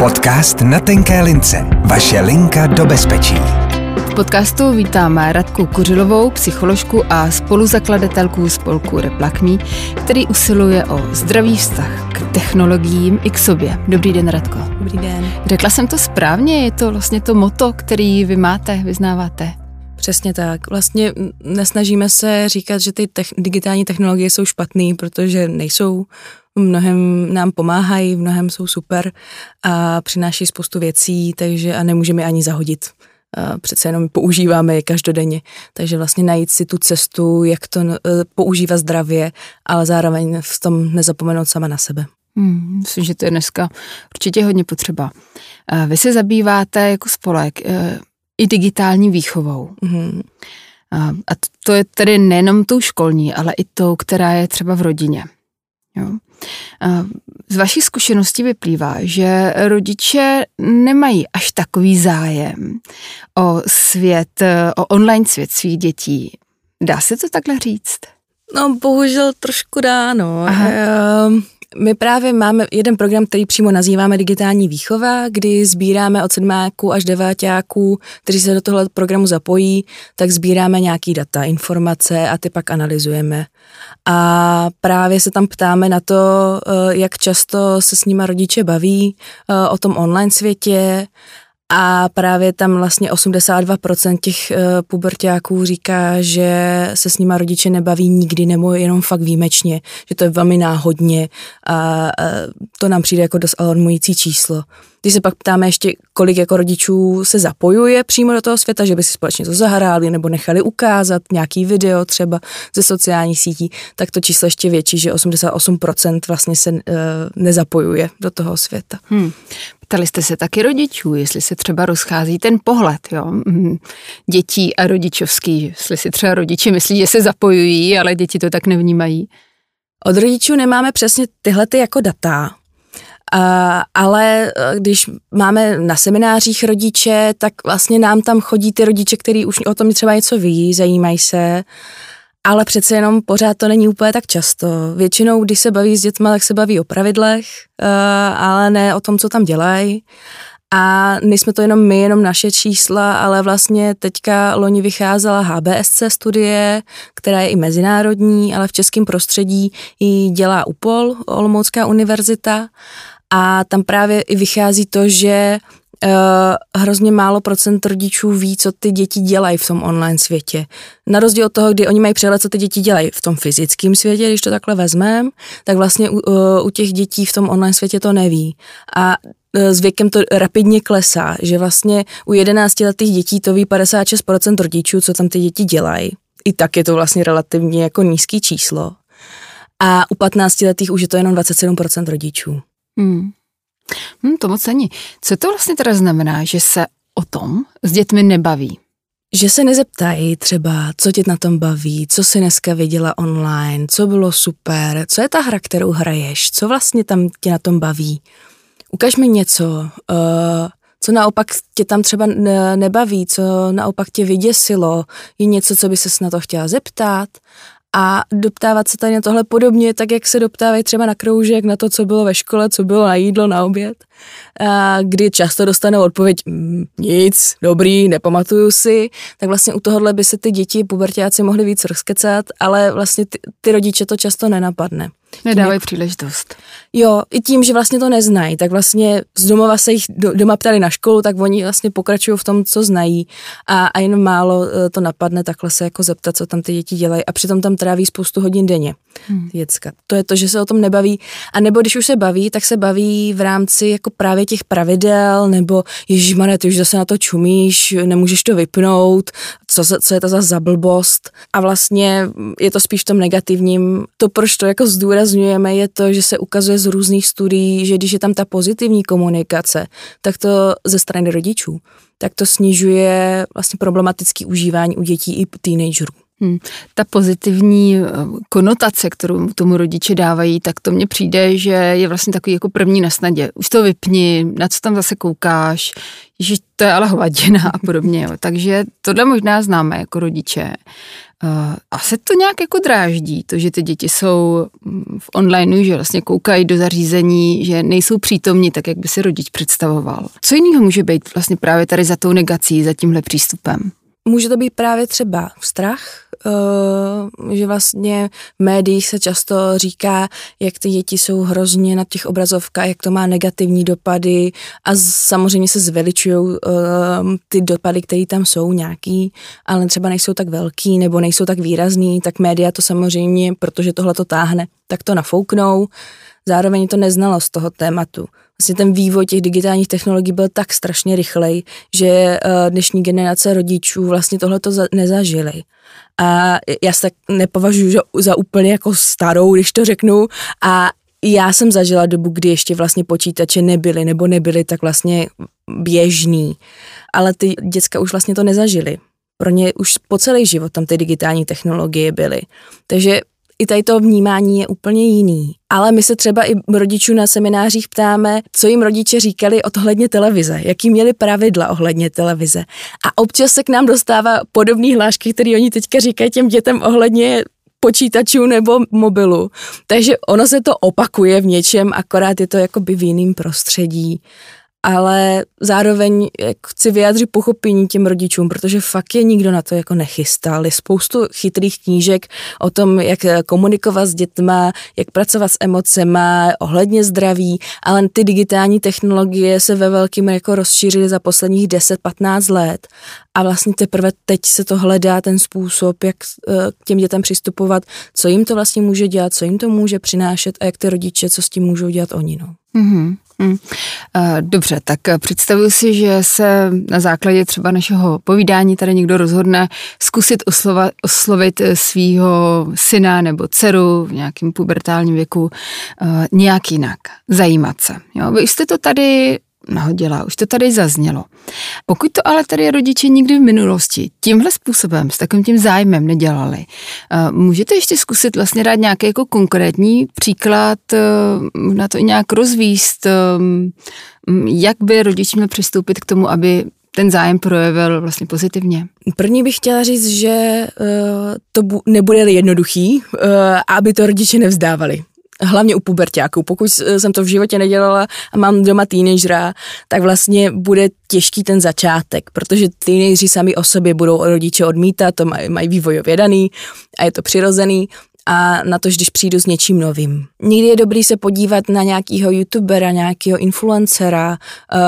Podcast na tenké lince. Vaše linka do bezpečí. V podcastu vítáme Radku Kuřilovou, psycholožku a spoluzakladatelku spolku Replakmí, který usiluje o zdravý vztah k technologiím i k sobě. Dobrý den, Radko. Dobrý den. Řekla jsem to správně, je to vlastně to moto, který vy máte, vyznáváte. Přesně tak. Vlastně nesnažíme se říkat, že ty te- digitální technologie jsou špatný, protože nejsou. Mnohem nám pomáhají, v mnohem jsou super a přináší spoustu věcí, takže a nemůžeme ani zahodit. A přece jenom používáme je každodenně. Takže vlastně najít si tu cestu, jak to uh, používat zdravě, ale zároveň v tom nezapomenout sama na sebe. Hmm, myslím, že to je dneska určitě hodně potřeba. Vy se zabýváte jako spolek i digitální výchovou. Mm-hmm. A to je tedy nejenom tou školní, ale i tou, která je třeba v rodině. Jo. Z vaší zkušenosti vyplývá, že rodiče nemají až takový zájem o svět, o online svět svých dětí. Dá se to takhle říct? No, bohužel trošku dá, no. Aha. Ehm, my právě máme jeden program, který přímo nazýváme digitální výchova, kdy sbíráme od sedmáků až devátáků, kteří se do tohle programu zapojí, tak sbíráme nějaký data, informace a ty pak analyzujeme. A právě se tam ptáme na to, eh, jak často se s nima rodiče baví eh, o tom online světě a právě tam vlastně 82% těch uh, pubertáků říká, že se s nima rodiče nebaví nikdy nebo jenom fakt výjimečně, že to je velmi náhodně a to nám přijde jako dost alarmující číslo. Když se pak ptáme ještě, kolik jako rodičů se zapojuje přímo do toho světa, že by si společně to zahráli nebo nechali ukázat nějaký video třeba ze sociálních sítí, tak to číslo ještě větší, že 88% vlastně se uh, nezapojuje do toho světa. Hmm. Ptali jste se taky rodičů, jestli se třeba rozchází ten pohled jo? Mm, dětí a rodičovský, jestli si třeba rodiči myslí, že se zapojují, ale děti to tak nevnímají. Od rodičů nemáme přesně tyhle ty jako data, ale e, když máme na seminářích rodiče, tak vlastně nám tam chodí ty rodiče, kteří už o tom třeba něco ví, zajímají se ale přece jenom pořád to není úplně tak často. Většinou, když se baví s dětmi, tak se baví o pravidlech, uh, ale ne o tom, co tam dělají. A nejsme to jenom my, jenom naše čísla, ale vlastně teďka loni vycházela HBSC studie, která je i mezinárodní, ale v českém prostředí ji dělá UPOL, Olomoucká univerzita. A tam právě i vychází to, že uh, hrozně málo procent rodičů ví, co ty děti dělají v tom online světě. Na rozdíl od toho, kdy oni mají přehled, co ty děti dělají v tom fyzickém světě, když to takhle vezmeme, tak vlastně u, uh, u těch dětí v tom online světě to neví. A s věkem to rapidně klesá, že vlastně u 11 letých dětí to ví 56% rodičů, co tam ty děti dělají. I tak je to vlastně relativně jako nízký číslo. A u 15 letých už je to jenom 27% rodičů. Hmm. Hmm, to moc není. Co to vlastně teda znamená, že se o tom s dětmi nebaví? Že se nezeptají třeba, co tě na tom baví, co si dneska viděla online, co bylo super, co je ta hra, kterou hraješ, co vlastně tam tě na tom baví. Ukaž mi něco, uh, co naopak tě tam třeba nebaví, co naopak tě vyděsilo, je něco, co by se na to chtěla zeptat a doptávat se tady na tohle podobně, tak jak se doptávají třeba na kroužek, na to, co bylo ve škole, co bylo na jídlo, na oběd, a kdy často dostanou odpověď mm, nic, dobrý, nepamatuju si, tak vlastně u tohohle by se ty děti, pubertáci mohli víc rozkecat, ale vlastně ty, ty rodiče to často nenapadne. Nedávají jak... příležitost. Jo, i tím, že vlastně to neznají, tak vlastně z domova se jich do, doma ptali na školu, tak oni vlastně pokračují v tom, co znají a, a jen málo eh, to napadne takhle se jako zeptat, co tam ty děti dělají a přitom tam tráví spoustu hodin denně. Hmm. Děcka. To je to, že se o tom nebaví. A nebo když už se baví, tak se baví v rámci jako právě těch pravidel, nebo ježišmane, ty už zase na to čumíš, nemůžeš to vypnout, co, co je to za zablbost. A vlastně je to spíš v tom negativním. To, proč to jako zdůrazňujeme, je to, že se ukazuje z různých studií, že když je tam ta pozitivní komunikace, tak to ze strany rodičů, tak to snižuje vlastně problematický užívání u dětí i teenagerů. Hmm. Ta pozitivní eh, konotace, kterou tomu rodiče dávají, tak to mně přijde, že je vlastně takový jako první na snadě. Už to vypni, na co tam zase koukáš, že to je ale hovadina a podobně. Jo. Takže tohle možná známe jako rodiče. Uh, asi to nějak jako dráždí, to, že ty děti jsou mm, v online, že vlastně koukají do zařízení, že nejsou přítomní tak, jak by si rodič představoval. Co jiného může být vlastně právě tady za tou negací, za tímhle přístupem? Může to být právě třeba strach, že vlastně v médiích se často říká, jak ty děti jsou hrozně na těch obrazovkách, jak to má negativní dopady a samozřejmě se zveličují uh, ty dopady, které tam jsou nějaký, ale třeba nejsou tak velký nebo nejsou tak výrazný, tak média to samozřejmě, protože tohle to táhne, tak to nafouknou. Zároveň to neznalost toho tématu vlastně ten vývoj těch digitálních technologií byl tak strašně rychlej, že eh, dnešní generace rodičů vlastně tohle to nezažili. A já se tak nepovažuji za úplně jako starou, když to řeknu, a já jsem zažila dobu, kdy ještě vlastně počítače nebyly nebo nebyly tak vlastně běžný, ale ty děcka už vlastně to nezažili. Pro ně už po celý život tam ty digitální technologie byly. Takže i tady to vnímání je úplně jiný. Ale my se třeba i rodičů na seminářích ptáme, co jim rodiče říkali ohledně televize, jaký měli pravidla ohledně televize. A občas se k nám dostává podobný hlášky, které oni teďka říkají těm dětem ohledně počítačů nebo mobilu. Takže ono se to opakuje v něčem, akorát je to jakoby v jiném prostředí ale zároveň chci vyjádřit pochopení těm rodičům, protože fakt je nikdo na to jako nechystal. Je spoustu chytrých knížek o tom, jak komunikovat s dětma, jak pracovat s emocema, ohledně zdraví, ale ty digitální technologie se ve velkým jako rozšířily za posledních 10-15 let a vlastně teprve teď se to hledá ten způsob, jak eh, k těm dětem přistupovat, co jim to vlastně může dělat, co jim to může přinášet a jak ty rodiče, co s tím můžou dělat oni. No. Mm-hmm. Hmm. Dobře, tak představuji si, že se na základě třeba našeho povídání tady někdo rozhodne zkusit oslova, oslovit svého syna nebo dceru v nějakém pubertálním věku nějak jinak, zajímat se. Jo? Vy jste to tady nahodila, už to tady zaznělo. Pokud to ale tady rodiče nikdy v minulosti tímhle způsobem, s takovým tím zájmem nedělali, eh, můžete ještě zkusit vlastně dát nějaký jako konkrétní příklad, eh, na to nějak rozvíst, eh, jak by rodiče měli přistoupit k tomu, aby ten zájem projevil vlastně pozitivně? První bych chtěla říct, že uh, to bu- nebude jednoduchý, uh, aby to rodiče nevzdávali hlavně u pubertáků. Pokud jsem to v životě nedělala a mám doma teenagera, tak vlastně bude těžký ten začátek, protože teenageři sami o sobě budou rodiče odmítat, to mají, vývojově daný a je to přirozený a na to, když přijdu s něčím novým. Někdy je dobrý se podívat na nějakého youtubera, nějakého influencera, uh,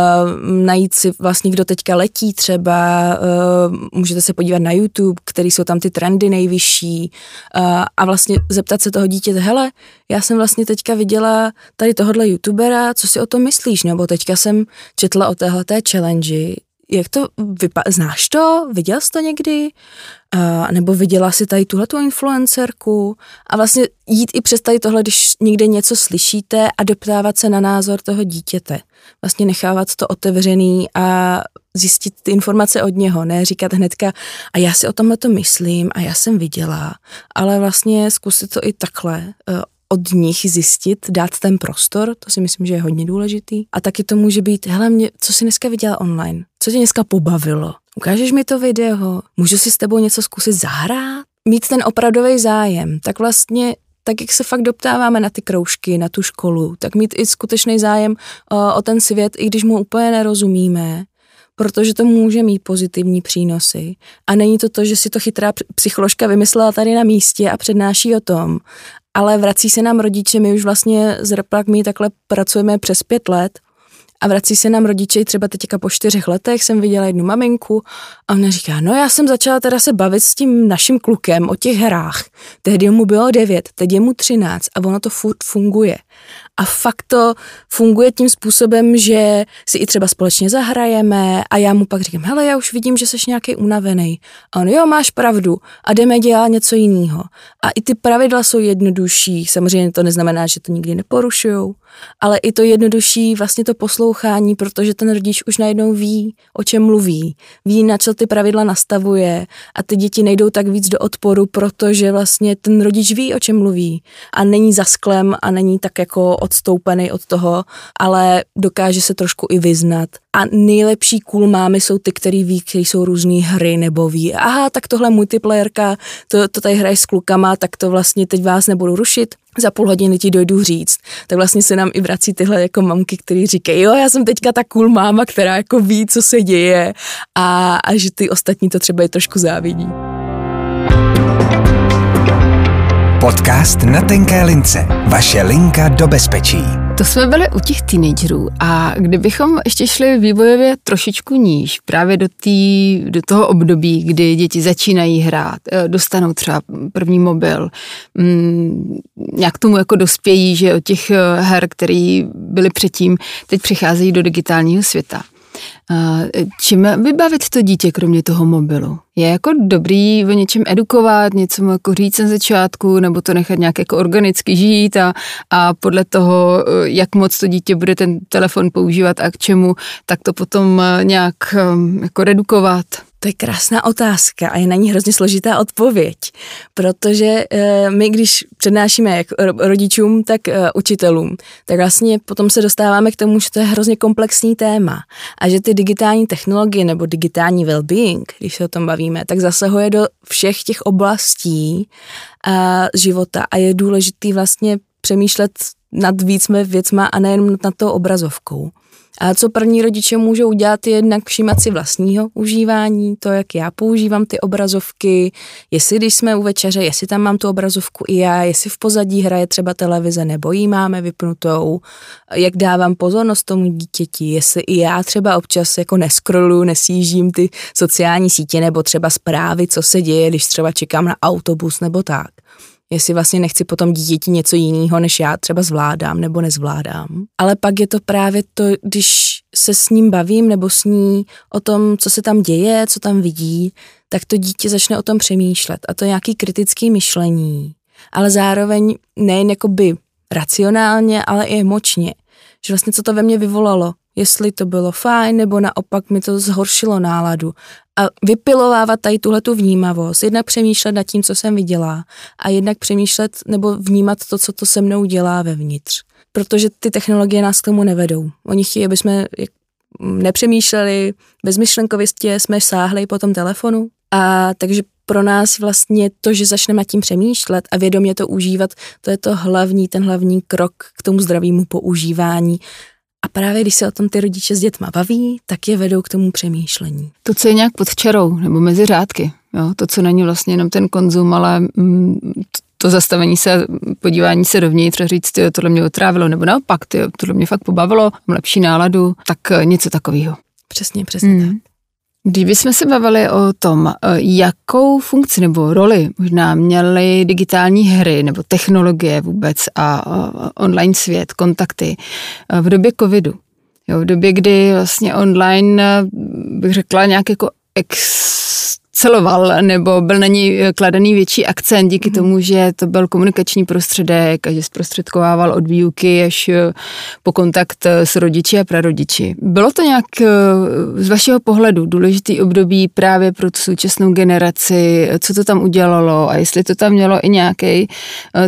najít si vlastně, kdo teďka letí třeba, uh, můžete se podívat na YouTube, který jsou tam ty trendy nejvyšší uh, a vlastně zeptat se toho dítěte, hele, já jsem vlastně teďka viděla tady tohohle youtubera, co si o tom myslíš, nebo teďka jsem četla o téhleté challenge, jak to vypadá, znáš to, viděl jsi to někdy, uh, nebo viděla si tady tuhle tu influencerku? A vlastně jít i přes tady tohle, když někde něco slyšíte a doptávat se na názor toho dítěte. Vlastně nechávat to otevřený a zjistit ty informace od něho, ne říkat hnedka a já si o tomhle to myslím a já jsem viděla, ale vlastně zkusit to i takhle uh, od nich zjistit, dát ten prostor, to si myslím, že je hodně důležitý. A taky to může být, hele, mě, co jsi dneska viděla online? Co tě dneska pobavilo? Ukážeš mi to video? Můžu si s tebou něco zkusit zahrát? Mít ten opravdový zájem, tak vlastně tak jak se fakt doptáváme na ty kroužky, na tu školu, tak mít i skutečný zájem o, o ten svět, i když mu úplně nerozumíme, protože to může mít pozitivní přínosy. A není to to, že si to chytrá psycholožka vymyslela tady na místě a přednáší o tom, ale vrací se nám rodiče, my už vlastně s Reprakmi takhle pracujeme přes pět let a vrací se nám rodiče třeba teďka po čtyřech letech, jsem viděla jednu maminku a ona říká, no já jsem začala teda se bavit s tím naším klukem o těch hrách. Tehdy mu bylo devět, teď je mu třináct a ono to furt funguje. A fakt to funguje tím způsobem, že si i třeba společně zahrajeme a já mu pak říkám, hele, já už vidím, že jsi nějaký unavený. A on, jo, máš pravdu a jdeme dělat něco jiného. A i ty pravidla jsou jednodušší, samozřejmě to neznamená, že to nikdy neporušujou, ale i to jednodušší vlastně to poslouchání, protože ten rodič už najednou ví, o čem mluví, ví, na co ty pravidla nastavuje a ty děti nejdou tak víc do odporu, protože vlastně ten rodič ví, o čem mluví a není za sklem a není tak jako odstoupený od toho, ale dokáže se trošku i vyznat. A nejlepší cool mámy jsou ty, který ví, který jsou různé hry nebo ví, aha, tak tohle multiplayerka, to, to tady hraje s klukama, tak to vlastně teď vás nebudu rušit, za půl hodiny ti dojdu říct. Tak vlastně se nám i vrací tyhle jako mamky, které říkají, jo, já jsem teďka ta cool máma, která jako ví, co se děje a, a že ty ostatní to třeba i trošku závidí. Podcast na tenké lince. Vaše linka do bezpečí. To jsme byli u těch teenagerů a kdybychom ještě šli vývojově trošičku níž, právě do, tý, do toho období, kdy děti začínají hrát, eh, dostanou třeba první mobil, mm, nějak tomu jako dospějí, že od těch eh, her, které byly předtím, teď přicházejí do digitálního světa. Čím vybavit to dítě, kromě toho mobilu? Je jako dobrý o něčem edukovat, něco mu jako říct na začátku, nebo to nechat nějak jako organicky žít a, a podle toho, jak moc to dítě bude ten telefon používat a k čemu, tak to potom nějak jako redukovat? To je krásná otázka a je na ní hrozně složitá odpověď, protože e, my, když přednášíme jak rodičům, tak e, učitelům, tak vlastně potom se dostáváme k tomu, že to je hrozně komplexní téma a že ty digitální technologie nebo digitální well-being, když se o tom bavíme, tak zasahuje do všech těch oblastí e, života a je důležitý vlastně přemýšlet nad vícma věcma a nejen nad tou obrazovkou. A co první rodiče můžou udělat, je jednak všímat si vlastního užívání, to, jak já používám ty obrazovky, jestli když jsme u večeře, jestli tam mám tu obrazovku i já, jestli v pozadí hraje třeba televize nebo ji máme vypnutou, jak dávám pozornost tomu dítěti, jestli i já třeba občas jako neskroluju, nesížím ty sociální sítě nebo třeba zprávy, co se děje, když třeba čekám na autobus nebo tak jestli vlastně nechci potom dítěti něco jiného, než já třeba zvládám nebo nezvládám. Ale pak je to právě to, když se s ním bavím nebo s ní o tom, co se tam děje, co tam vidí, tak to dítě začne o tom přemýšlet. A to je nějaký kritický myšlení, ale zároveň nejen jakoby racionálně, ale i emočně. Že vlastně co to ve mně vyvolalo, jestli to bylo fajn, nebo naopak mi to zhoršilo náladu. A vypilovávat tady tuhle tu vnímavost, jednak přemýšlet nad tím, co jsem viděla a jednak přemýšlet nebo vnímat to, co to se mnou dělá vevnitř. Protože ty technologie nás k tomu nevedou. Oni chtějí, aby jsme nepřemýšleli, bezmyšlenkovistě jsme sáhli po tom telefonu. A takže pro nás vlastně to, že začneme nad tím přemýšlet a vědomě to užívat, to je to hlavní, ten hlavní krok k tomu zdravému používání a právě když se o tom ty rodiče s dětma baví, tak je vedou k tomu přemýšlení. To, co je nějak pod čarou, nebo mezi řádky, jo? to, co není vlastně jenom ten konzum, ale mm, to zastavení se, podívání se dovnitř a říct, tyjo, tohle mě otrávilo, nebo naopak, tyjo, tohle mě fakt pobavilo, mám lepší náladu, tak něco takového. Přesně, přesně mm. tak. Kdybychom se bavili o tom, eh, jakou funkci nebo roli možná měly digitální hry nebo technologie vůbec a online svět, kontakty eh, v době covidu. Jo, v době, kdy vlastně online, eh, bych řekla, nějak jako ex celoval, nebo byl na ní kladený větší akcent díky mm. tomu, že to byl komunikační prostředek a že zprostředkovával od výuky až eh, po kontakt eh, s rodiči a prarodiči. Bylo to nějak eh, z vašeho pohledu důležitý období právě pro tu současnou generaci, co to tam udělalo a jestli to tam mělo i nějaký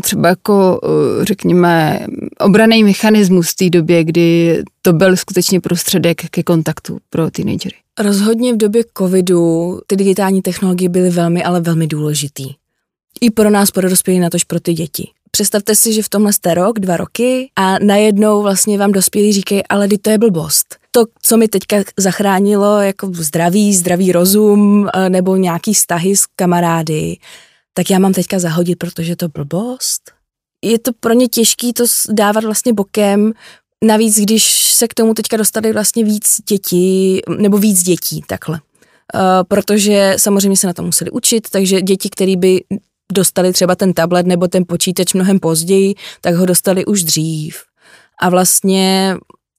třeba jako řekněme obraný mechanismus v té době, kdy to byl skutečně prostředek ke kontaktu pro teenagery. Rozhodně v době covidu ty digitální technologie byly velmi, ale velmi důležitý. I pro nás, pro dospělí, natož pro ty děti. Představte si, že v tomhle jste rok, dva roky a najednou vlastně vám dospělí říkají, ale to je blbost. To, co mi teďka zachránilo jako zdraví, zdravý rozum eh, nebo nějaký vztahy s kamarády, tak já mám teďka zahodit, protože to blbost. Je to pro ně těžký to dávat vlastně bokem, Navíc, když se k tomu teďka dostali vlastně víc dětí, nebo víc dětí, takhle. Uh, protože samozřejmě se na to museli učit, takže děti, které by dostali třeba ten tablet nebo ten počítač mnohem později, tak ho dostali už dřív. a vlastně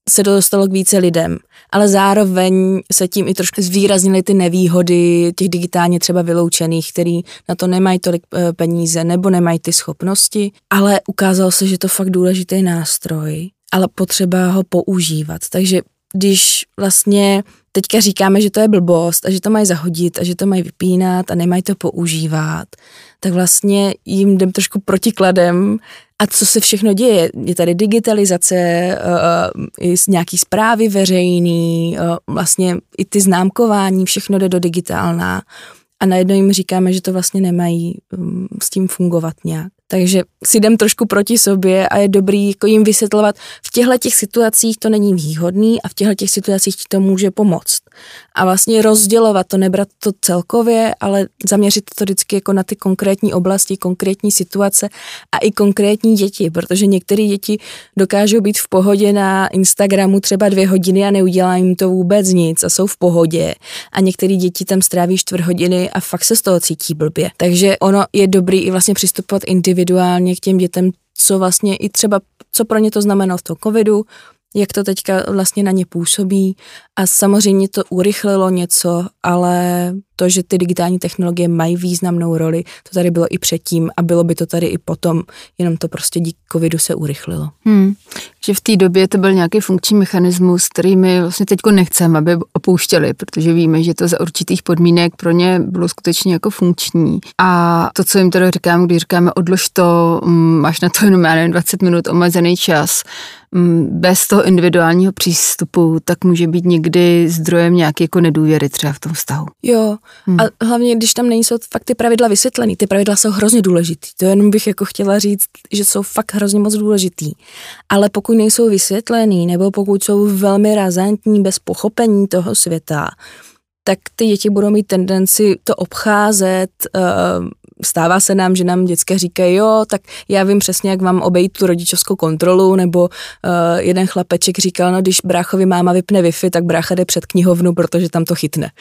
se to dostalo k více lidem. Ale zároveň se tím i trošku zvýraznily ty nevýhody těch digitálně třeba vyloučených, který na to nemají tolik eh, peníze nebo nemají ty schopnosti, ale ukázalo se, že to fakt důležitý nástroj, ale potřeba ho používat. Takže když vlastně teďka říkáme, že to je blbost a že to mají zahodit a že to mají vypínat a nemají to používat, tak vlastně jim jdem trošku protikladem a co se všechno děje. Je tady digitalizace, uh, nějaký zprávy veřejný, uh, vlastně i ty známkování, všechno jde do digitálna a najednou jim říkáme, že to vlastně nemají um, s tím fungovat nějak. Takže si jdem trošku proti sobě a je dobrý jako jim vysvětlovat, v těchto těch situacích to není výhodný a v těchto těch situacích ti to může pomoct. A vlastně rozdělovat to, nebrat to celkově, ale zaměřit to vždycky jako na ty konkrétní oblasti, konkrétní situace a i konkrétní děti, protože některé děti dokážou být v pohodě na Instagramu třeba dvě hodiny a neudělá jim to vůbec nic a jsou v pohodě. A některé děti tam stráví čtvrt hodiny a fakt se z toho cítí blbě. Takže ono je dobrý i vlastně přistupovat individuálně individuálně k těm dětem, co vlastně i třeba, co pro ně to znamenalo v tom covidu, jak to teďka vlastně na ně působí a samozřejmě to urychlilo něco, ale to, že ty digitální technologie mají významnou roli, to tady bylo i předtím a bylo by to tady i potom, jenom to prostě díky covidu se urychlilo. Hmm. Že v té době to byl nějaký funkční mechanismus, který my vlastně teď nechceme, aby opouštěli, protože víme, že to za určitých podmínek pro ně bylo skutečně jako funkční. A to, co jim teda říkám, když říkáme odlož to, mm, máš na to jenom, já nevím, 20 minut omezený čas, bez toho individuálního přístupu, tak může být někdy zdrojem nějaké jako nedůvěry třeba v tom vztahu. Jo, Hmm. A hlavně, když tam nejsou fakt ty pravidla vysvětlený, ty pravidla jsou hrozně důležitý. To jenom bych jako chtěla říct, že jsou fakt hrozně moc důležitý. Ale pokud nejsou vysvětlený, nebo pokud jsou velmi razantní bez pochopení toho světa, tak ty děti budou mít tendenci to obcházet, uh, stává se nám, že nám děcka říkají, jo, tak já vím přesně, jak mám obejít tu rodičovskou kontrolu, nebo uh, jeden chlapeček říkal, no když bráchovi máma vypne Wi-Fi, tak brácha jde před knihovnu, protože tam to chytne.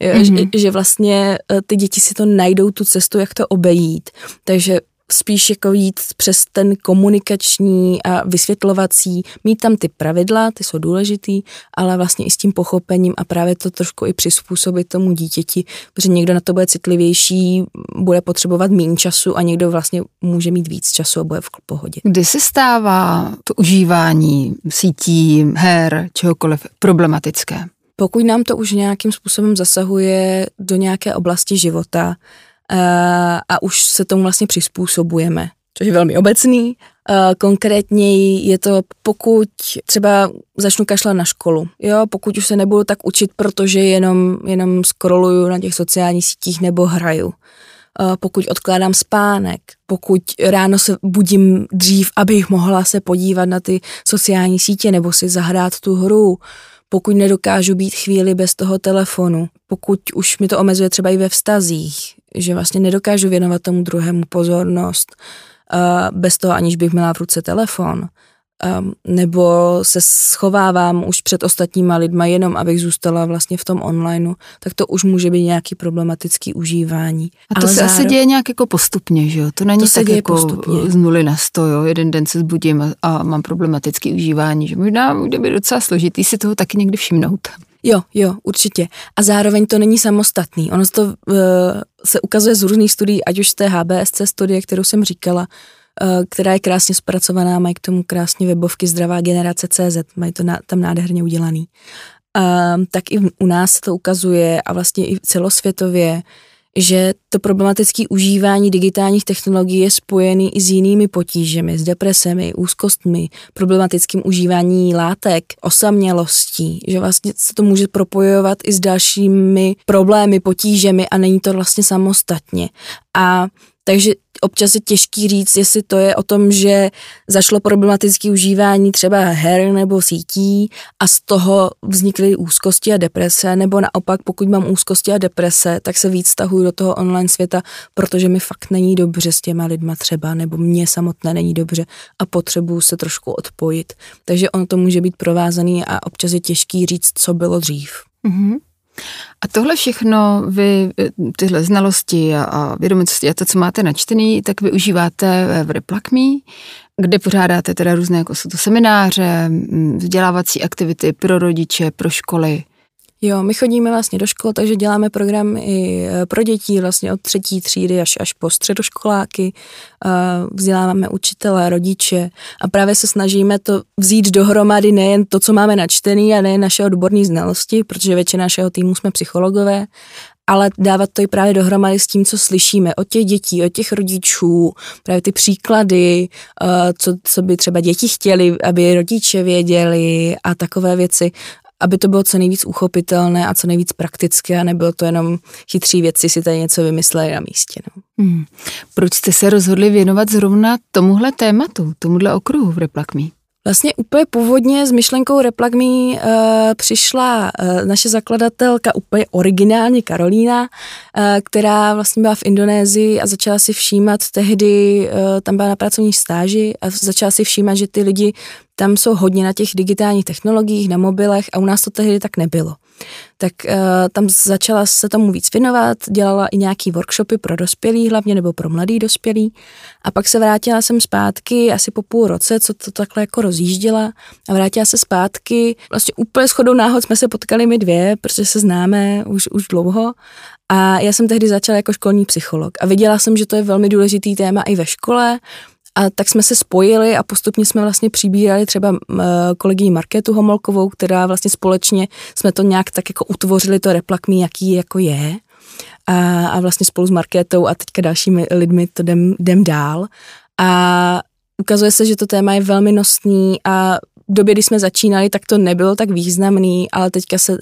Jo, mm-hmm. že, že vlastně uh, ty děti si to najdou tu cestu, jak to obejít. Takže spíš jako jít přes ten komunikační a vysvětlovací, mít tam ty pravidla, ty jsou důležitý, ale vlastně i s tím pochopením a právě to trošku i přizpůsobit tomu dítěti, protože někdo na to bude citlivější, bude potřebovat méně času a někdo vlastně může mít víc času a bude v pohodě. Kdy se stává to užívání sítí, her, čehokoliv problematické? Pokud nám to už nějakým způsobem zasahuje do nějaké oblasti života, a už se tomu vlastně přizpůsobujeme, což je velmi obecný. Konkrétně je to, pokud třeba začnu kašlat na školu, jo, pokud už se nebudu tak učit, protože jenom, jenom scrolluju na těch sociálních sítích nebo hraju. Pokud odkládám spánek, pokud ráno se budím dřív, abych mohla se podívat na ty sociální sítě nebo si zahrát tu hru, pokud nedokážu být chvíli bez toho telefonu, pokud už mi to omezuje třeba i ve vztazích, že vlastně nedokážu věnovat tomu druhému pozornost uh, bez toho, aniž bych měla v ruce telefon, um, nebo se schovávám už před ostatníma lidma jenom, abych zůstala vlastně v tom onlineu, tak to už může být nějaký problematický užívání. A to Ale se zároveň... asi děje nějak jako postupně, že jo? To není to tak jako postupně. z nuly na sto, jo? Jeden den se zbudím a, a mám problematický užívání, že možná bude být docela složitý si toho taky někdy všimnout. Jo, jo, určitě. A zároveň to není samostatný. Ono to uh, se ukazuje z různých studií, ať už z té HBSC studie, kterou jsem říkala, uh, která je krásně zpracovaná, mají k tomu krásně webovky Zdravá generace CZ, mají to na, tam nádherně udělaný. Uh, tak i u nás to ukazuje a vlastně i celosvětově, že to problematické užívání digitálních technologií je spojený i s jinými potížemi, s depresemi, úzkostmi, problematickým užívání látek, osamělostí, že vlastně se to může propojovat i s dalšími problémy, potížemi a není to vlastně samostatně. A takže občas je těžký říct, jestli to je o tom, že zašlo problematické užívání třeba her nebo sítí a z toho vznikly úzkosti a deprese, nebo naopak, pokud mám úzkosti a deprese, tak se víc stahuju do toho online světa, protože mi fakt není dobře s těma lidma třeba, nebo mě samotné není dobře a potřebuju se trošku odpojit. Takže ono to může být provázaný a občas je těžký říct, co bylo dřív. Mm-hmm. A tohle všechno vy, tyhle znalosti a, a vědomosti a to, co máte načtený, tak využíváte v Replakmi. kde pořádáte teda různé, jako jsou to semináře, vzdělávací aktivity pro rodiče, pro školy? Jo, my chodíme vlastně do škol, takže děláme program i e, pro děti vlastně od třetí třídy až, až po středoškoláky. Vzděláváme učitele, rodiče a právě se snažíme to vzít dohromady nejen to, co máme načtený a nejen naše odborné znalosti, protože většina našeho týmu jsme psychologové, ale dávat to i právě dohromady s tím, co slyšíme od těch dětí, od těch rodičů, právě ty příklady, e, co, co by třeba děti chtěli, aby rodiče věděli a takové věci aby to bylo co nejvíc uchopitelné a co nejvíc praktické a nebylo to jenom chytří věci si tady něco vymysleli na místě. No. Hmm. Proč jste se rozhodli věnovat zrovna tomuhle tématu, tomuhle okruhu v Replakmí? Vlastně úplně původně s myšlenkou Replagme uh, přišla uh, naše zakladatelka úplně originálně Karolína, uh, která vlastně byla v Indonésii a začala si všímat tehdy, uh, tam byla na pracovní stáži a začala si všímat, že ty lidi tam jsou hodně na těch digitálních technologiích, na mobilech a u nás to tehdy tak nebylo tak uh, tam začala se tomu víc věnovat, dělala i nějaký workshopy pro dospělý hlavně nebo pro mladý dospělý. A pak se vrátila jsem zpátky asi po půl roce, co to takhle jako rozjížděla. A vrátila se zpátky, vlastně úplně shodou náhod jsme se potkali my dvě, protože se známe už, už dlouho. A já jsem tehdy začala jako školní psycholog. A viděla jsem, že to je velmi důležitý téma i ve škole, a tak jsme se spojili a postupně jsme vlastně přibírali třeba kolegyni Marketu Homolkovou, která vlastně společně jsme to nějak tak jako utvořili to replakmí, jaký jako je. A, a vlastně spolu s Marketou a teďka dalšími lidmi to jdem, jdem dál. A ukazuje se, že to téma je velmi nosný a době, kdy jsme začínali, tak to nebylo tak významný, ale teďka se, uh,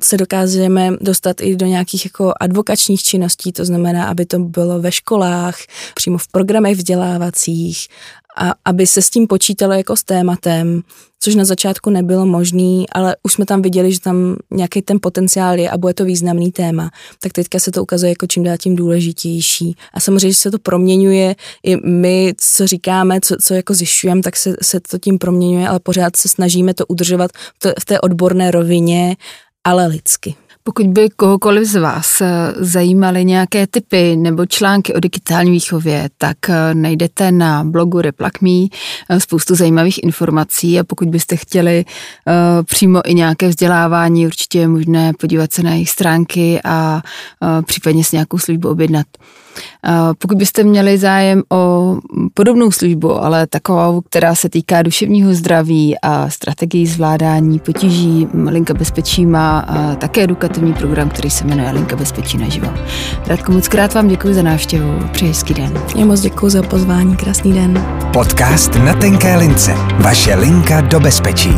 se dokážeme dostat i do nějakých jako advokačních činností, to znamená, aby to bylo ve školách, přímo v programech vzdělávacích a aby se s tím počítalo jako s tématem, což na začátku nebylo možné, ale už jsme tam viděli, že tam nějaký ten potenciál je a bude to významný téma, tak teďka se to ukazuje jako čím dál tím důležitější. A samozřejmě, že se to proměňuje, i my, co říkáme, co, co jako zjišťujeme, tak se, se to tím proměňuje, ale pořád se snažíme to udržovat v, té odborné rovině, ale lidsky. Pokud by kohokoliv z vás eh, zajímaly nějaké typy nebo články o digitální výchově, tak eh, najdete na blogu Replakme eh, spoustu zajímavých informací a pokud byste chtěli přímo i nějaké vzdělávání, určitě je možné podívat se na jejich stránky a případně si nějakou službu objednat. Pokud byste měli zájem o podobnou službu, ale takovou, která se týká duševního zdraví a strategii zvládání potíží, Linka bezpečí má také edukativní program, který se jmenuje Linka bezpečí naživo. Radko, moc krát vám děkuji za návštěvu. Přeji hezký den. Já moc děkuji za pozvání. Krásný den. Podcast na tenké lince. Vaše linka do bezpečí.